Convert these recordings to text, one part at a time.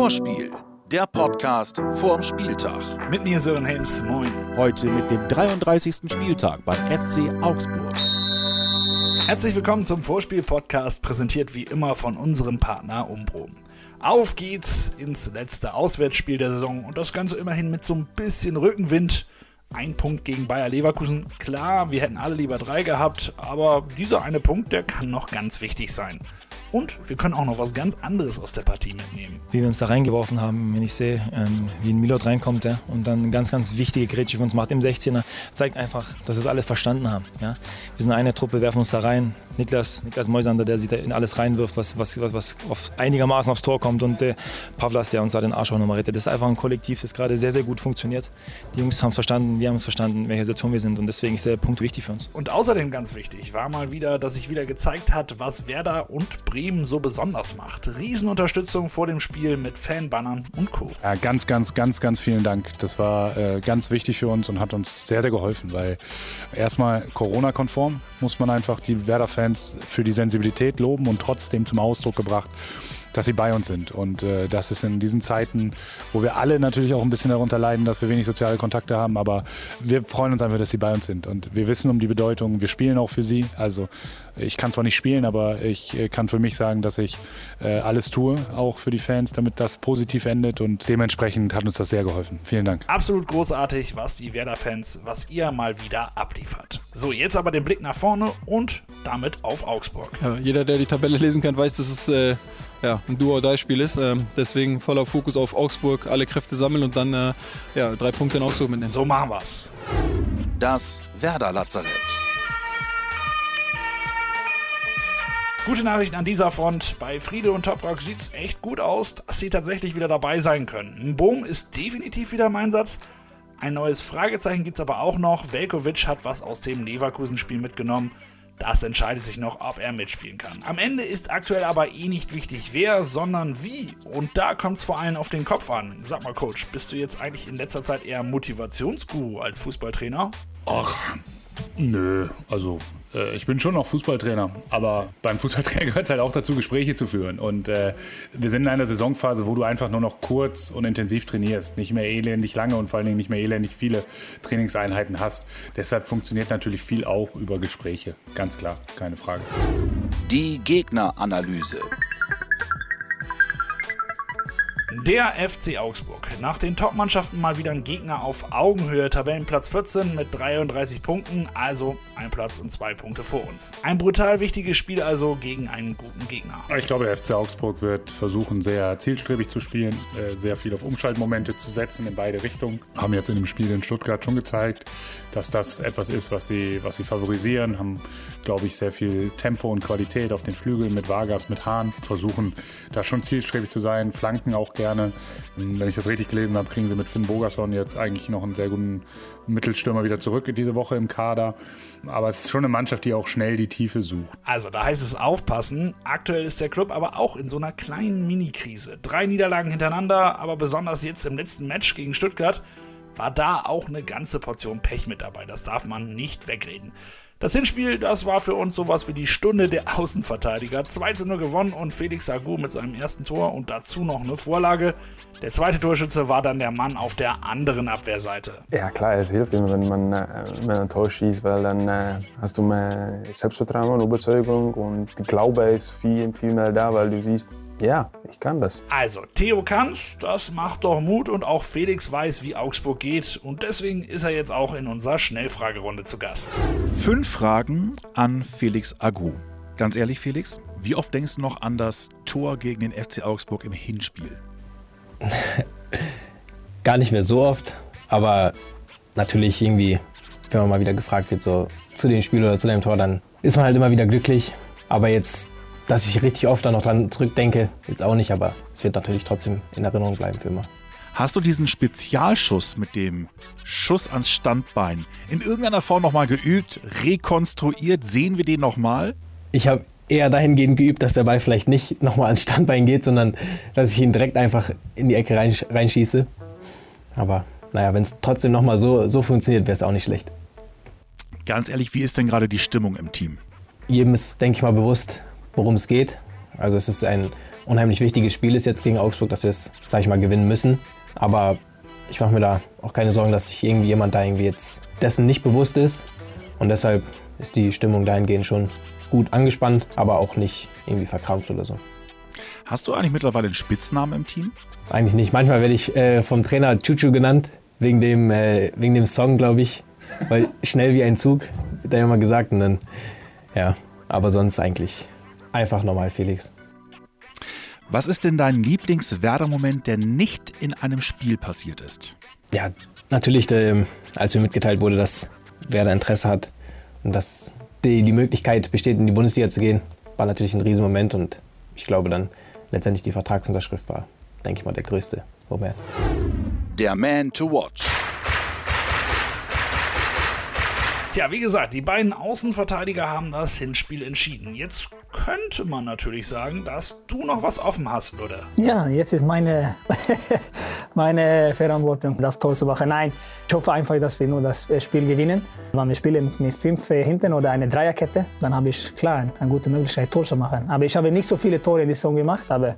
Vorspiel, der Podcast vorm Spieltag. Mit mir Sören Helms, moin. Heute mit dem 33. Spieltag beim FC Augsburg. Herzlich willkommen zum Vorspiel-Podcast, präsentiert wie immer von unserem Partner Umbro. Auf geht's ins letzte Auswärtsspiel der Saison und das Ganze immerhin mit so ein bisschen Rückenwind. Ein Punkt gegen Bayer Leverkusen. Klar, wir hätten alle lieber drei gehabt, aber dieser eine Punkt, der kann noch ganz wichtig sein. Und wir können auch noch was ganz anderes aus der Partie mitnehmen. Wie wir uns da reingeworfen haben, wenn ich sehe, ähm, wie ein Milot reinkommt ja, und dann eine ganz, ganz wichtige Grätsche für uns macht im 16er, zeigt einfach, dass wir es alles verstanden haben. Ja. Wir sind eine Truppe, werfen uns da rein. Niklas, Niklas Moisander, der sich da in alles reinwirft, was, was, was, was auf einigermaßen aufs Tor kommt. Und äh, Pavlas, der uns da den Arsch auch nochmal rettet. Das ist einfach ein Kollektiv, das gerade sehr, sehr gut funktioniert. Die Jungs haben es verstanden, wir haben es verstanden, welche Situation wir sind. Und deswegen ist der Punkt wichtig für uns. Und außerdem ganz wichtig war mal wieder, dass sich wieder gezeigt hat, was Werder und Bremen so besonders macht. Riesenunterstützung vor dem Spiel mit Fanbannern und Co. Ja, ganz, ganz, ganz, ganz vielen Dank. Das war äh, ganz wichtig für uns und hat uns sehr, sehr geholfen, weil erstmal Corona-konform muss man einfach die Werder-Fans für die Sensibilität loben und trotzdem zum Ausdruck gebracht, dass sie bei uns sind. Und äh, das ist in diesen Zeiten, wo wir alle natürlich auch ein bisschen darunter leiden, dass wir wenig soziale Kontakte haben, aber wir freuen uns einfach, dass sie bei uns sind. Und wir wissen um die Bedeutung, wir spielen auch für sie. Also ich kann zwar nicht spielen, aber ich äh, kann für mich sagen, dass ich äh, alles tue, auch für die Fans, damit das positiv endet. Und dementsprechend hat uns das sehr geholfen. Vielen Dank. Absolut großartig, was die Werder-Fans, was ihr mal wieder abliefert. So, jetzt aber den Blick nach vorne und damit auf Augsburg. Ja, jeder, der die Tabelle lesen kann, weiß, dass es äh, ja, ein Do-or-Die-Spiel ist. Ähm, deswegen voller Fokus auf Augsburg, alle Kräfte sammeln und dann äh, ja, drei Punkte in Augsburg mitnehmen. So machen wir's. Das Werder-Lazarett. Gute Nachrichten an dieser Front. Bei Friede und Toprak sieht's echt gut aus, dass sie tatsächlich wieder dabei sein können. Boom ist definitiv wieder im Einsatz. Ein neues Fragezeichen gibt's aber auch noch. Velkovic hat was aus dem Leverkusen-Spiel mitgenommen. Das entscheidet sich noch, ob er mitspielen kann. Am Ende ist aktuell aber eh nicht wichtig, wer, sondern wie. Und da kommt es vor allem auf den Kopf an. Sag mal, Coach, bist du jetzt eigentlich in letzter Zeit eher Motivationsguru als Fußballtrainer? Ach, nö. Also äh, ich bin schon noch Fußballtrainer, aber beim Fußballtrainer gehört es halt auch dazu, Gespräche zu führen. Und äh, wir sind in einer Saisonphase, wo du einfach nur noch kurz und intensiv trainierst, nicht mehr elendig lange und vor allen Dingen nicht mehr elendig viele Trainingseinheiten hast. Deshalb funktioniert natürlich viel auch über Gespräche, ganz klar, keine Frage. Die Gegneranalyse. Der FC Augsburg. Nach den Top-Mannschaften mal wieder ein Gegner auf Augenhöhe. Tabellenplatz 14 mit 33 Punkten, also ein Platz und zwei Punkte vor uns. Ein brutal wichtiges Spiel also gegen einen guten Gegner. Ich glaube, der FC Augsburg wird versuchen, sehr zielstrebig zu spielen, äh, sehr viel auf Umschaltmomente zu setzen in beide Richtungen. Haben jetzt in dem Spiel in Stuttgart schon gezeigt, dass das etwas ist, was sie, was sie favorisieren. Haben, glaube ich, sehr viel Tempo und Qualität auf den Flügeln mit Vargas, mit Hahn. Versuchen da schon zielstrebig zu sein, flanken auch gerne. Wenn ich das richtig gelesen habe, kriegen sie mit Finn Bogerson jetzt eigentlich noch einen sehr guten Mittelstürmer wieder zurück diese Woche im Kader. Aber es ist schon eine Mannschaft, die auch schnell die Tiefe sucht. Also da heißt es aufpassen. Aktuell ist der Club aber auch in so einer kleinen Mini-Krise. Drei Niederlagen hintereinander, aber besonders jetzt im letzten Match gegen Stuttgart war da auch eine ganze Portion Pech mit dabei. Das darf man nicht wegreden. Das Hinspiel, das war für uns sowas wie die Stunde der Außenverteidiger. 2 zu 0 gewonnen und Felix Agu mit seinem ersten Tor und dazu noch eine Vorlage. Der zweite Torschütze war dann der Mann auf der anderen Abwehrseite. Ja klar, es hilft immer, wenn man, äh, wenn man ein Tor schießt, weil dann äh, hast du mehr Selbstvertrauen, Überzeugung und Glaube ist viel, viel mehr da, weil du siehst, ja, ich kann das. Also, Theo kann's, das macht doch Mut und auch Felix weiß, wie Augsburg geht und deswegen ist er jetzt auch in unserer Schnellfragerunde zu Gast. Fünf Fragen an Felix Agu. Ganz ehrlich, Felix, wie oft denkst du noch an das Tor gegen den FC Augsburg im Hinspiel? Gar nicht mehr so oft, aber natürlich irgendwie, wenn man mal wieder gefragt wird, so zu dem Spiel oder zu dem Tor, dann ist man halt immer wieder glücklich. Aber jetzt dass ich richtig oft dann noch dran zurückdenke, jetzt auch nicht, aber es wird natürlich trotzdem in Erinnerung bleiben für immer. Hast du diesen Spezialschuss mit dem Schuss ans Standbein in irgendeiner Form nochmal geübt, rekonstruiert? Sehen wir den nochmal? Ich habe eher dahingehend geübt, dass der Ball vielleicht nicht nochmal ans Standbein geht, sondern dass ich ihn direkt einfach in die Ecke reinschieße. Aber naja, wenn es trotzdem nochmal so, so funktioniert, wäre es auch nicht schlecht. Ganz ehrlich, wie ist denn gerade die Stimmung im Team? Jedem ist, denke ich mal, bewusst, worum es geht. Also es ist ein unheimlich wichtiges Spiel ist jetzt gegen Augsburg, dass wir es, sag ich mal, gewinnen müssen. Aber ich mache mir da auch keine Sorgen, dass sich irgendwie jemand da irgendwie jetzt dessen nicht bewusst ist. Und deshalb ist die Stimmung dahingehend schon gut angespannt, aber auch nicht irgendwie verkrampft oder so. Hast du eigentlich mittlerweile einen Spitznamen im Team? Eigentlich nicht. Manchmal werde ich äh, vom Trainer Chuchu genannt, wegen dem, äh, wegen dem Song, glaube ich. Weil schnell wie ein Zug, wird er immer gesagt. Und dann, ja, aber sonst eigentlich einfach normal Felix. Was ist denn dein Lieblings-Werder-Moment, der nicht in einem Spiel passiert ist? Ja, natürlich, äh, als mir mitgeteilt wurde, dass Werder Interesse hat und dass die, die Möglichkeit besteht, in die Bundesliga zu gehen, war natürlich ein Riesenmoment und ich glaube dann letztendlich die Vertragsunterschrift war, denke ich mal, der größte Moment. Der Man to Watch. Tja, wie gesagt, die beiden Außenverteidiger haben das Hinspiel entschieden. Jetzt könnte man natürlich sagen, dass du noch was offen hast, oder? Ja, jetzt ist meine, meine Verantwortung, das Tor zu machen. Nein, ich hoffe einfach, dass wir nur das Spiel gewinnen. Wenn wir spielen mit fünf hinten oder eine Dreierkette, dann habe ich klar eine gute Möglichkeit, Tor zu machen. Aber ich habe nicht so viele Tore in der Saison gemacht, aber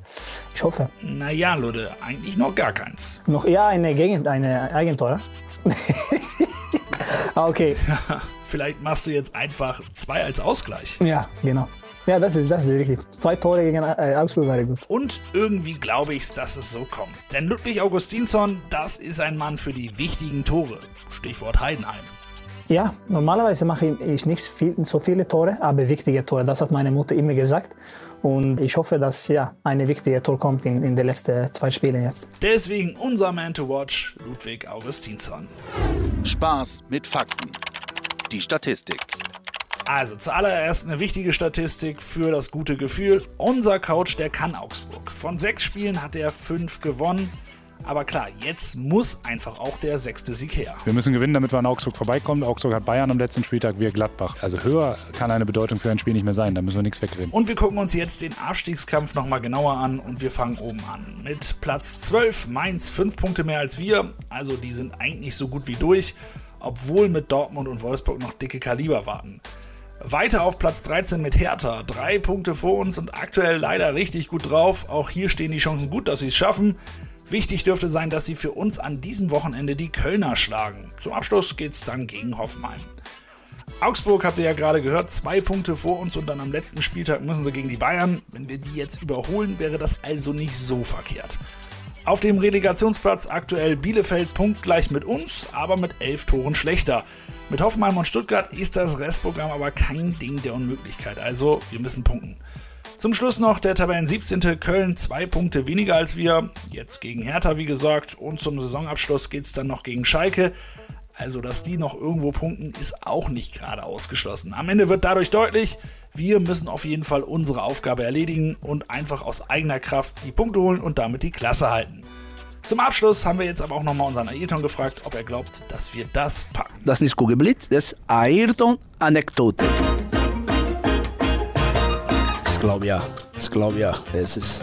ich hoffe. Naja, Lude, eigentlich noch gar keins. Noch eher eine Gegend, eine Eigentor. okay. Vielleicht machst du jetzt einfach zwei als Ausgleich. Ja, genau. Ja, das ist, das ist richtig. Zwei Tore gegen äh, Augsburg wäre gut. Und irgendwie glaube ich, dass es so kommt. Denn Ludwig Augustinsson, das ist ein Mann für die wichtigen Tore. Stichwort Heidenheim. Ja, normalerweise mache ich nicht viel, so viele Tore, aber wichtige Tore. Das hat meine Mutter immer gesagt. Und ich hoffe, dass ja eine wichtige Tor kommt in, in den letzten zwei Spielen jetzt. Deswegen unser Man to Watch, Ludwig Augustinsson. Spaß mit Fakten. Die Statistik. Also zuallererst eine wichtige Statistik für das gute Gefühl. Unser Coach, der kann Augsburg. Von sechs Spielen hat er fünf gewonnen. Aber klar, jetzt muss einfach auch der sechste Sieg her. Wir müssen gewinnen, damit wir an Augsburg vorbeikommen. Augsburg hat Bayern am letzten Spieltag, wir Gladbach. Also höher kann eine Bedeutung für ein Spiel nicht mehr sein. Da müssen wir nichts wegreden. Und wir gucken uns jetzt den Abstiegskampf nochmal genauer an und wir fangen oben an. Mit Platz 12, Mainz, fünf Punkte mehr als wir. Also die sind eigentlich so gut wie durch, obwohl mit Dortmund und Wolfsburg noch dicke Kaliber warten. Weiter auf Platz 13 mit Hertha. Drei Punkte vor uns und aktuell leider richtig gut drauf. Auch hier stehen die Chancen gut, dass sie es schaffen. Wichtig dürfte sein, dass sie für uns an diesem Wochenende die Kölner schlagen. Zum Abschluss geht es dann gegen Hoffenheim. Augsburg habt ihr ja gerade gehört, zwei Punkte vor uns und dann am letzten Spieltag müssen sie gegen die Bayern. Wenn wir die jetzt überholen, wäre das also nicht so verkehrt. Auf dem Relegationsplatz aktuell Bielefeld punktgleich mit uns, aber mit elf Toren schlechter. Mit Hoffenheim und Stuttgart ist das Restprogramm aber kein Ding der Unmöglichkeit, also wir müssen punkten. Zum Schluss noch der Tabellen 17. Köln, zwei Punkte weniger als wir, jetzt gegen Hertha wie gesagt und zum Saisonabschluss geht es dann noch gegen Schalke. Also, dass die noch irgendwo punkten, ist auch nicht gerade ausgeschlossen. Am Ende wird dadurch deutlich, wir müssen auf jeden Fall unsere Aufgabe erledigen und einfach aus eigener Kraft die Punkte holen und damit die Klasse halten. Zum Abschluss haben wir jetzt aber auch nochmal unseren Ayrton gefragt, ob er glaubt, dass wir das packen. Das ist Kugelblitz, das ist Ayrton-Anekdote. Ich glaube ja, ich glaube ja. Es ist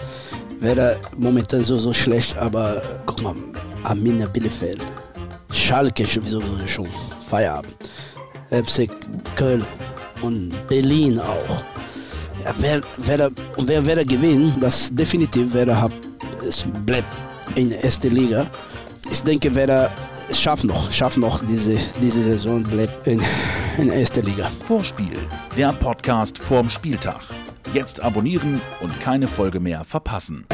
wäre momentan so, so schlecht, aber guck mal, Arminia Bielefeld, Schalke sowieso schon Feierabend, FC Köln und Berlin auch. Ja, wer, wer, wer, wer gewinnt, das definitiv wer hat, es bleibt in der ersten Liga. Ich denke, wer schafft noch, schafft noch diese, diese Saison, bleibt in, in ersten Liga. Vorspiel, der Podcast vorm Spieltag. Jetzt abonnieren und keine Folge mehr verpassen.